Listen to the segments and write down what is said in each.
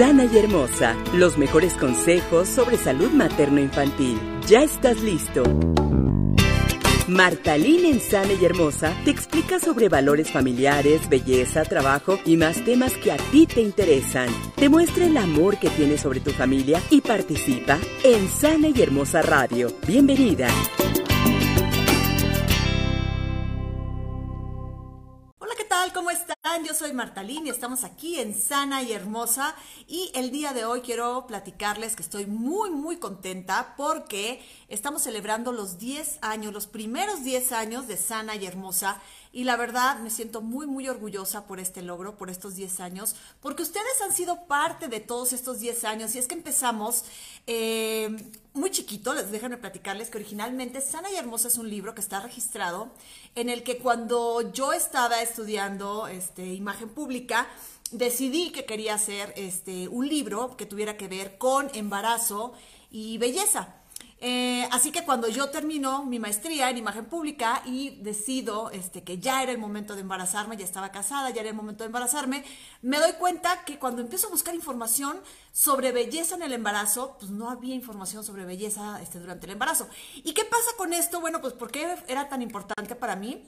Sana y Hermosa, los mejores consejos sobre salud materno-infantil. ¿Ya estás listo? Martalín en Sana y Hermosa te explica sobre valores familiares, belleza, trabajo y más temas que a ti te interesan. Te muestra el amor que tienes sobre tu familia y participa en Sana y Hermosa Radio. Bienvenida. ¿Cómo están? Yo soy Martalín y estamos aquí en Sana y Hermosa. Y el día de hoy quiero platicarles que estoy muy muy contenta porque estamos celebrando los 10 años, los primeros 10 años de Sana y Hermosa y la verdad me siento muy muy orgullosa por este logro, por estos 10 años, porque ustedes han sido parte de todos estos 10 años y es que empezamos eh, muy chiquito, les déjenme platicarles que originalmente Sana y Hermosa es un libro que está registrado en el que cuando yo estaba estudiando este, imagen pública, decidí que quería hacer este, un libro que tuviera que ver con embarazo y belleza. Eh, así que cuando yo termino mi maestría en imagen pública y decido este, que ya era el momento de embarazarme, ya estaba casada, ya era el momento de embarazarme, me doy cuenta que cuando empiezo a buscar información sobre belleza en el embarazo, pues no había información sobre belleza este, durante el embarazo. ¿Y qué pasa con esto? Bueno, pues ¿por qué era tan importante para mí?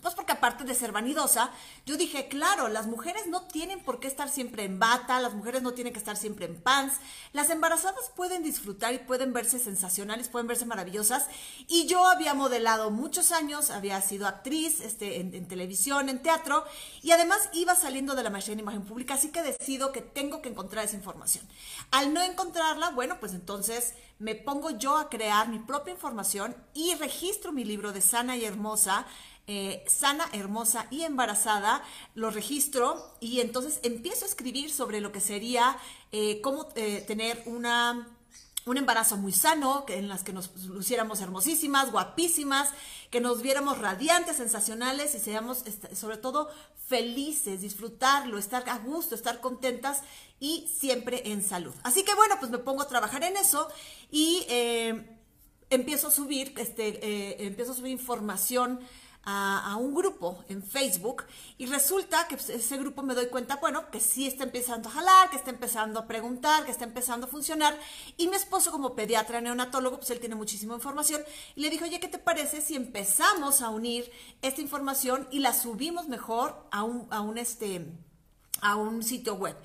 Pues porque aparte de ser vanidosa, yo dije, claro, las mujeres no tienen por qué estar siempre en bata, las mujeres no tienen que estar siempre en pants, las embarazadas pueden disfrutar y pueden verse sensacionales, pueden verse maravillosas. Y yo había modelado muchos años, había sido actriz este, en, televisión, en teatro, y además iba saliendo de la maestría en imagen pública, así que decido que tengo que encontrar esa información. Al no encontrarla, bueno, pues entonces me pongo yo a crear mi propia información y registro mi libro de Sana y Hermosa eh, sana, hermosa y embarazada, lo registro y entonces empiezo a escribir sobre lo que sería eh, cómo eh, tener una un embarazo muy sano, en las que nos luciéramos hermosísimas, guapísimas, que nos viéramos radiantes, sensacionales y seamos este, sobre todo felices, disfrutarlo, estar a gusto, estar contentas y siempre en salud. Así que bueno, pues me pongo a trabajar en eso y empiezo a subir, este, empiezo a subir información a, un grupo en Facebook y resulta que pues, ese grupo me doy cuenta, bueno, que sí está empezando a jalar, que está empezando a preguntar, que está empezando a funcionar. Y mi esposo como pediatra neonatólogo, pues él tiene muchísima información y le dijo, oye, ¿qué te parece si empezamos a unir esta información y la subimos mejor a un, a un este a un sitio web.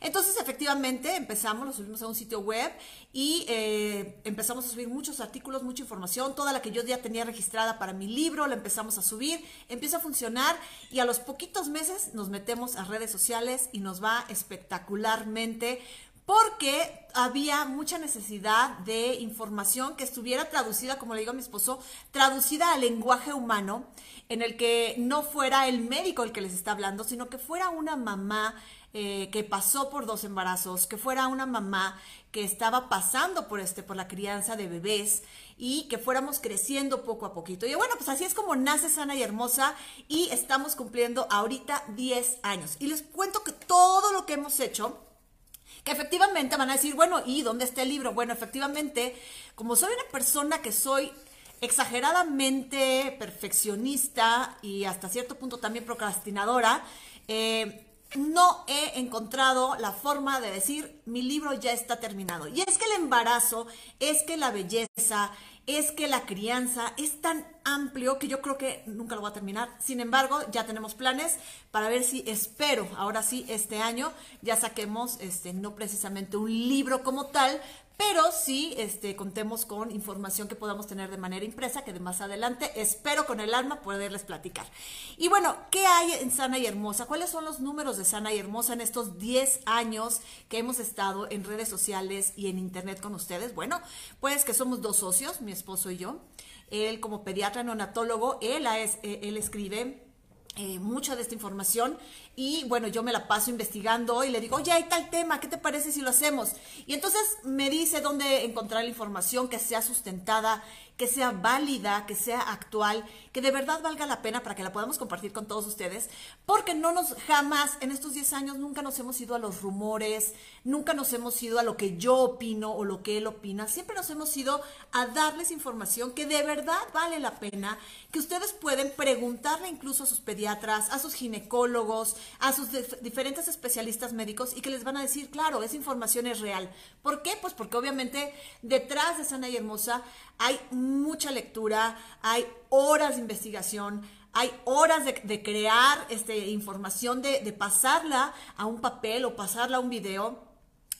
Entonces, efectivamente, empezamos, lo subimos a un sitio web y eh, empezamos a subir muchos artículos, mucha información, toda la que yo ya tenía registrada para mi libro, la empezamos a subir, empieza a funcionar y a los poquitos meses nos metemos a redes sociales y nos va espectacularmente porque había mucha necesidad de información que estuviera traducida, como le digo a mi esposo, traducida al lenguaje humano, en el que no fuera el médico el que les está hablando, sino que fuera una mamá eh, que pasó por dos embarazos, que fuera una mamá que estaba pasando por este, por la crianza de bebés y que fuéramos creciendo poco a poquito. Y bueno, pues así es como nace sana y hermosa y estamos cumpliendo ahorita 10 años. Y les cuento que todo lo que hemos hecho que efectivamente van a decir, bueno, ¿y dónde está el libro? Bueno, efectivamente, como soy una persona que soy exageradamente perfeccionista y hasta cierto punto también procrastinadora, eh, no he encontrado la forma de decir mi libro ya está terminado. Y es que el embarazo, es que la belleza, es que la crianza es tan amplio que yo creo que nunca lo voy a terminar. Sin embargo, ya tenemos planes para ver si espero, ahora sí, este año ya saquemos, este, no precisamente un libro como tal, pero sí este, contemos con información que podamos tener de manera impresa, que de más adelante espero con el alma poderles platicar. Y bueno, ¿qué hay en Sana y Hermosa? ¿Cuáles son los números de Sana y Hermosa en estos 10 años que hemos estado en redes sociales y en internet con ustedes? Bueno, pues que somos dos socios, mi esposo y yo. Él como pediatra neonatólogo, él, eh, él escribe eh, mucha de esta información y bueno, yo me la paso investigando y le digo, oye, hay tal tema, ¿qué te parece si lo hacemos? Y entonces me dice dónde encontrar la información que sea sustentada, que sea válida, que sea actual, que de verdad valga la pena para que la podamos compartir con todos ustedes, porque no nos jamás en estos 10 años nunca nos hemos ido a los rumores, nunca nos hemos ido a lo que yo opino o lo que él opina, siempre nos hemos ido a darles información que de verdad vale la pena, que ustedes pueden preguntarle incluso a sus pediatras, a sus ginecólogos, a sus diferentes especialistas médicos y que les van a decir, claro, esa información es real. ¿Por qué? Pues porque obviamente detrás de Sana y Hermosa hay mucha lectura, hay horas de investigación, hay horas de, crear este, información, de, de pasarla a un papel o pasarla a un video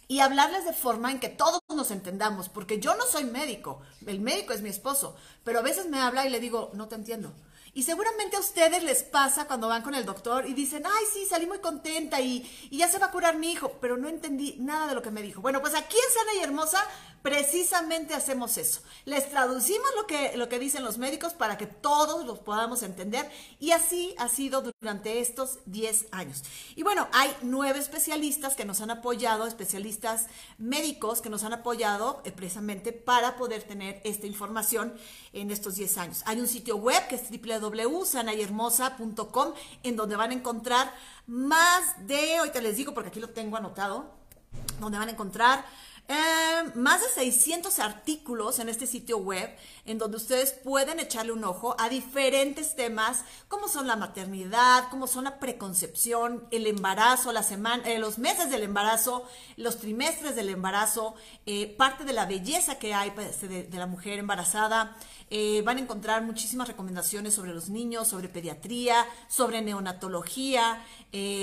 y hablarles de forma en que todos nos entendamos, porque yo no soy médico, el médico es mi esposo, pero a veces me habla y le digo, no te entiendo. Y seguramente a ustedes les pasa cuando van con el doctor y dicen, ay, sí, salí muy contenta y, y, ya se va a curar mi hijo, pero no entendí nada de lo que me dijo. Bueno, pues aquí en Sana y Hermosa precisamente hacemos eso. Les traducimos lo que, lo que dicen los médicos para que todos los podamos entender y así ha sido durante estos 10 años. Y bueno, hay nueve especialistas que nos han apoyado, especialistas médicos que nos han apoyado eh, precisamente para poder tener esta información en estos 10 años. Hay un sitio web que es www.sanayhermosa.com en donde van a encontrar más de, ahorita les digo porque aquí lo tengo anotado, donde van a encontrar eh, más de 600 artículos en este sitio web en donde ustedes pueden echarle un ojo a diferentes temas como son la maternidad, como son la preconcepción, el embarazo, la semana, eh, los meses del embarazo, los trimestres del embarazo, eh, parte de la belleza que hay pues, de, la mujer embarazada. van a encontrar muchísimas recomendaciones sobre los niños, sobre pediatría, sobre neonatología,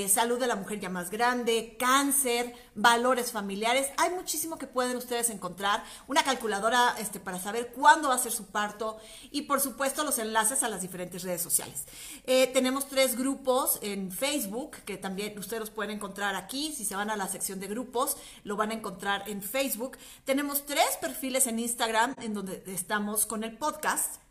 salud de la mujer ya más grande, cáncer, valores familiares. Hay que pueden ustedes encontrar, una calculadora este, para saber cuándo va a ser su parto y por supuesto los enlaces a las diferentes redes sociales. Eh, tenemos tres grupos en Facebook que también ustedes los pueden encontrar aquí, si se van a la sección de grupos, lo van a encontrar en Facebook. Tenemos tres perfiles en Instagram en donde estamos con el podcast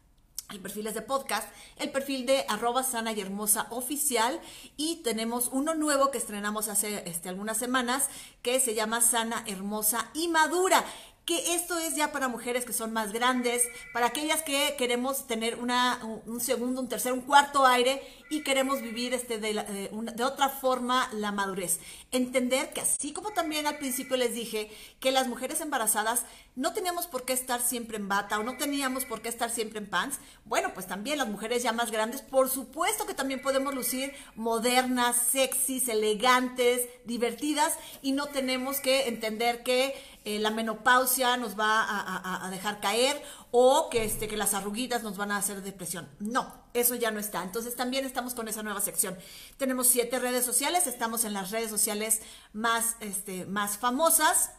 hay perfiles de podcast, el perfil de arroba sana y hermosa oficial y tenemos uno nuevo que estrenamos hace este, algunas semanas que se llama sana, hermosa y madura que esto es ya para mujeres que son más grandes, para aquellas que queremos tener una, un segundo, un tercer, un cuarto aire y queremos vivir este de, otra forma la madurez. Entender que así como también al principio les dije que las mujeres embarazadas no teníamos por qué estar siempre en bata o no teníamos por qué estar siempre en pants, bueno, pues también las mujeres ya más grandes, por supuesto que también podemos lucir modernas, sexys, elegantes, divertidas y no tenemos que entender que eh, la menopausia nos va a, dejar caer o que, este, que las arruguitas nos van a hacer depresión. No, eso ya no está. Entonces también estamos con esa nueva sección. Tenemos siete redes sociales, estamos en las redes sociales más, este, más famosas.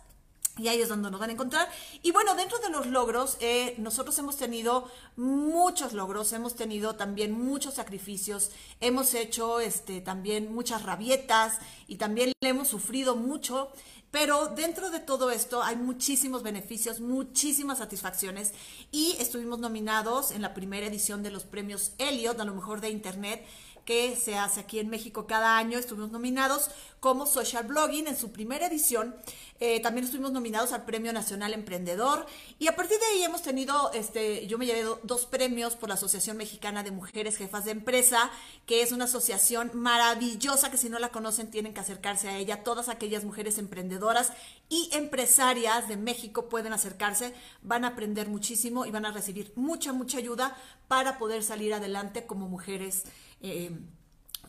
Y ahí es donde nos van a encontrar. Y bueno, dentro de los logros, eh, nosotros hemos tenido muchos logros, hemos tenido también muchos sacrificios, hemos hecho este, también muchas rabietas y también le hemos sufrido mucho. Pero dentro de todo esto hay muchísimos beneficios, muchísimas satisfacciones y estuvimos nominados en la primera edición de los premios Elliot, a lo mejor de Internet, que se hace aquí en México cada año. Estuvimos nominados como Social Blogging en su primera edición. Eh, también estuvimos nominados al Premio Nacional Emprendedor. Y a partir de ahí hemos tenido, este, yo me llevé dos premios por la Asociación Mexicana de Mujeres Jefas de Empresa, que es una asociación maravillosa que si no la conocen tienen que acercarse a ella. Todas aquellas mujeres emprendedoras y empresarias de México pueden acercarse, van a aprender muchísimo y van a recibir mucha, mucha ayuda para poder salir adelante como mujeres eh,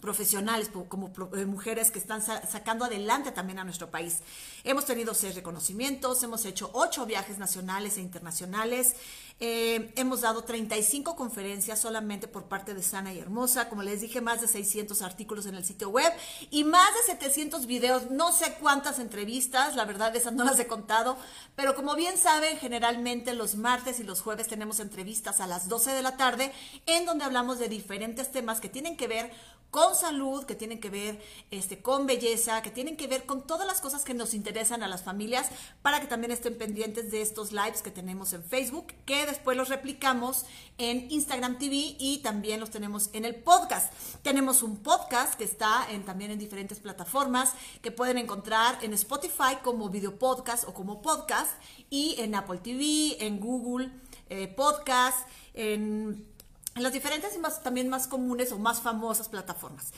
profesionales, como eh, mujeres que están sacando adelante también a nuestro país. Hemos tenido seis reconocimientos, hemos hecho ocho viajes nacionales e internacionales, eh, hemos dado 35 conferencias solamente por parte de Sana y Hermosa, como les dije, más de 600 artículos en el sitio web y más de 700 videos, no sé cuántas entrevistas, la verdad esas no las he contado, pero como bien saben, generalmente los martes y los jueves tenemos entrevistas a las 12 de la tarde en donde hablamos de diferentes temas que tienen que ver con salud, que tienen que ver este, con belleza, que tienen que ver con todas las cosas que nos interesan a las familias, para que también estén pendientes de estos lives que tenemos en Facebook, que después los replicamos en Instagram TV y también los tenemos en el podcast. Tenemos un podcast que está en, también en diferentes plataformas que pueden encontrar en Spotify como video podcast o como podcast y en Apple TV, en Google eh, podcast, en, las diferentes y más, también más comunes o más famosas plataformas.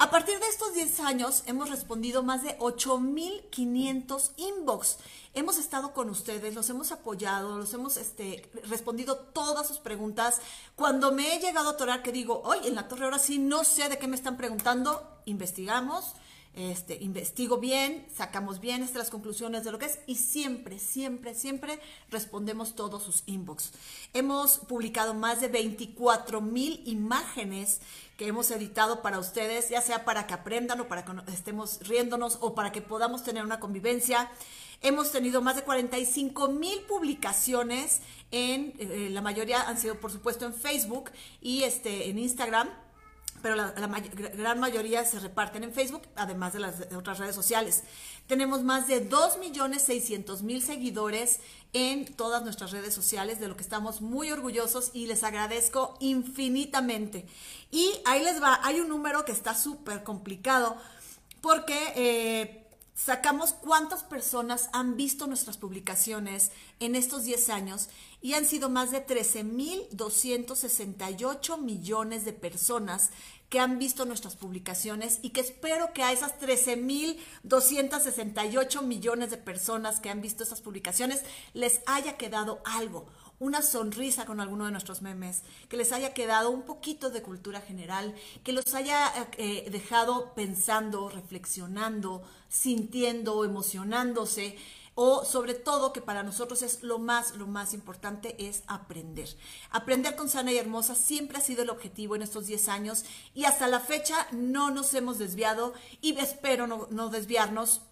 A partir de estos 10 años hemos respondido más de 8.500 inbox. Hemos estado con ustedes, los hemos apoyado, los hemos este, respondido todas sus preguntas. Cuando me he llegado a atorar que digo, hoy en la torre ahora sí no sé de qué me están preguntando, investigamos este, investigo bien, sacamos bien estas conclusiones de lo que es y siempre, siempre, siempre respondemos todos sus inbox. Hemos publicado más de 24 mil imágenes que hemos editado para ustedes, ya sea para que aprendan o para que estemos riéndonos o para que podamos tener una convivencia. Hemos tenido más de 45 mil publicaciones en, eh, la mayoría han sido por supuesto en Facebook y este, en Instagram pero la, gran mayoría se reparten en Facebook, además de las otras redes sociales. Tenemos más de 2.600.000 seguidores en todas nuestras redes sociales, de lo que estamos muy orgullosos y les agradezco infinitamente. Y ahí les va, hay un número que está súper complicado porque... Eh, sacamos cuántas personas han visto nuestras publicaciones en estos 10 años y han sido más de 13.268 millones de personas que han visto nuestras publicaciones y que espero que a esas 13.268 millones de personas que han visto estas publicaciones les haya quedado algo, una sonrisa con alguno de nuestros memes, que les haya quedado un poquito de cultura general, que los haya eh, dejado pensando, reflexionando, sintiendo, emocionándose o sobre todo que para nosotros es lo más, lo más importante es aprender. Aprender con sana y hermosa siempre ha sido el objetivo en estos 10 años y hasta la fecha no nos hemos desviado y espero no desviarnos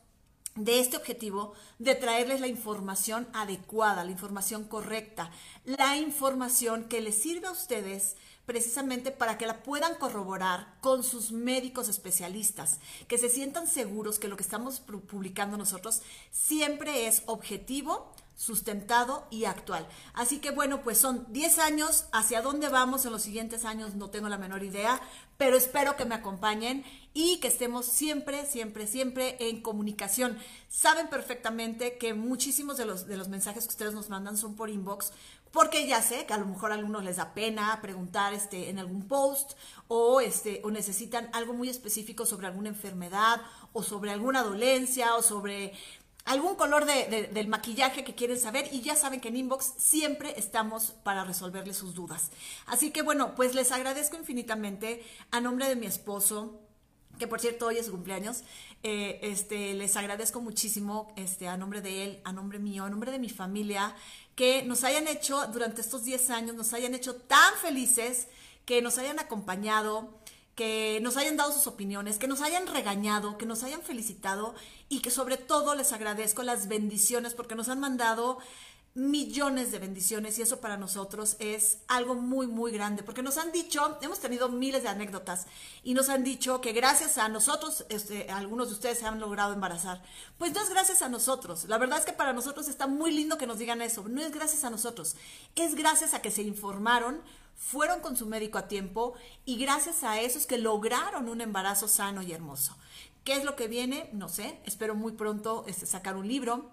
de este objetivo de traerles la información adecuada, la información correcta, la información que les sirve a ustedes precisamente para que la puedan corroborar con sus médicos especialistas, que se sientan seguros que lo que estamos publicando nosotros siempre es objetivo, sustentado y actual. Así que bueno, pues son 10 años, hacia dónde vamos en los siguientes años no tengo la menor idea, pero espero que me acompañen y que estemos siempre, siempre, siempre en comunicación. Saben perfectamente que muchísimos de los, de los mensajes que ustedes nos mandan son por inbox, porque ya sé que a lo mejor a algunos les da pena preguntar este, en algún post o, este, o necesitan algo muy específico sobre alguna enfermedad o sobre alguna dolencia o sobre algún color del maquillaje que quieren saber y ya saben que en Inbox siempre estamos para resolverles sus dudas. Así que bueno, pues les agradezco infinitamente a nombre de mi esposo, que por cierto hoy es su cumpleaños, eh, este, les agradezco muchísimo este, a nombre de él, a nombre mío, a nombre de mi familia, que nos hayan hecho durante estos 10 años, nos hayan hecho tan felices, que nos hayan acompañado, que nos hayan dado sus opiniones, que nos hayan regañado, que nos hayan felicitado y que sobre todo les agradezco las bendiciones porque nos han mandado millones de bendiciones y eso para nosotros es algo muy, muy grande, porque nos han dicho, hemos tenido miles de anécdotas y nos han dicho que gracias a nosotros, este, algunos de ustedes se han logrado embarazar. Pues no es gracias a nosotros, la verdad es que para nosotros está muy lindo que nos digan eso, no es gracias a nosotros, es gracias a que se informaron, fueron con su médico a tiempo y gracias a eso es que lograron un embarazo sano y hermoso. ¿Qué es lo que viene? No sé, espero muy pronto este, sacar un libro.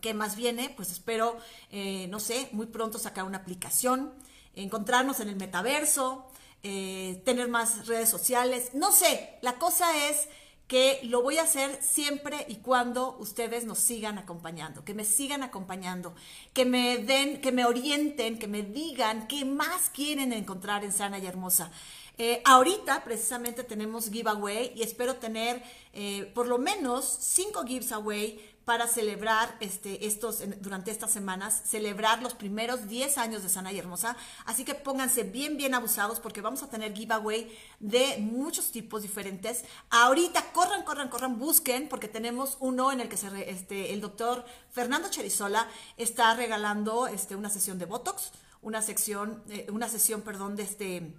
¿Qué más viene? Pues espero, eh, no sé, muy pronto sacar una aplicación, encontrarnos en el metaverso, eh, tener más redes sociales, no sé, la cosa es que lo voy a hacer siempre y cuando ustedes nos sigan acompañando, que me sigan acompañando, que me den, que me orienten, que me digan qué más quieren encontrar en Sana y Hermosa. Eh, ahorita precisamente tenemos giveaway y espero tener por lo menos cinco giveaway para celebrar este, estos, durante estas semanas, celebrar los primeros 10 años de Sana y Hermosa. Así que pónganse bien, bien abusados porque vamos a tener giveaway de muchos tipos diferentes. Ahorita corran, corran, corran, busquen porque tenemos uno en el que se este, el doctor Fernando Cherizola está regalando este, una sesión de Botox, una sección, eh, una sesión, perdón, de este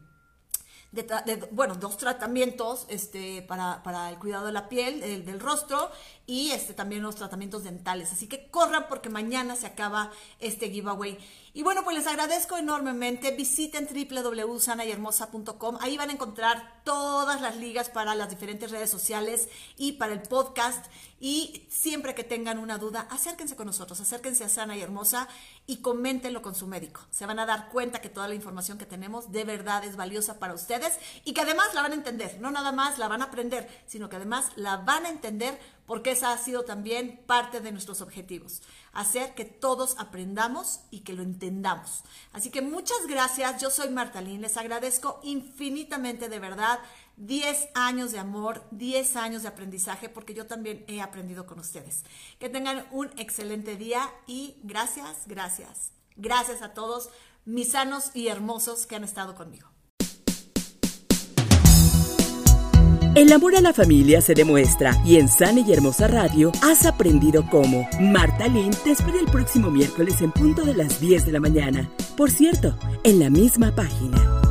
de, bueno, dos tratamientos este, para, para, el cuidado de la piel, del rostro y este, también los tratamientos dentales. Así que corran porque mañana se acaba este giveaway. Y bueno, pues les agradezco enormemente. Visiten www.sanahermosa.com. Ahí van a encontrar todas las ligas para las diferentes redes sociales y para el podcast. Y siempre que tengan una duda, acérquense con nosotros, acérquense a Sana y Hermosa y coméntenlo con su médico. Se van a dar cuenta que toda la información que tenemos de verdad es valiosa para ustedes y que además la van a entender. No nada más la van a aprender, sino que además la van a entender porque esa ha sido también parte de nuestros objetivos. Hacer que todos aprendamos y que lo entendamos. Así que muchas gracias. Yo soy Martalín. Les agradezco infinitamente de verdad 10 años de amor, 10 años de aprendizaje, porque yo también he aprendido con ustedes. Que tengan un excelente día y gracias, gracias. Gracias a todos mis sanos y hermosos que han estado conmigo. El amor a la familia se demuestra y en Sana y Hermosa Radio has aprendido cómo. Marta Lynn te espera el próximo miércoles en punto de las 10 de la mañana. Por cierto, en la misma página.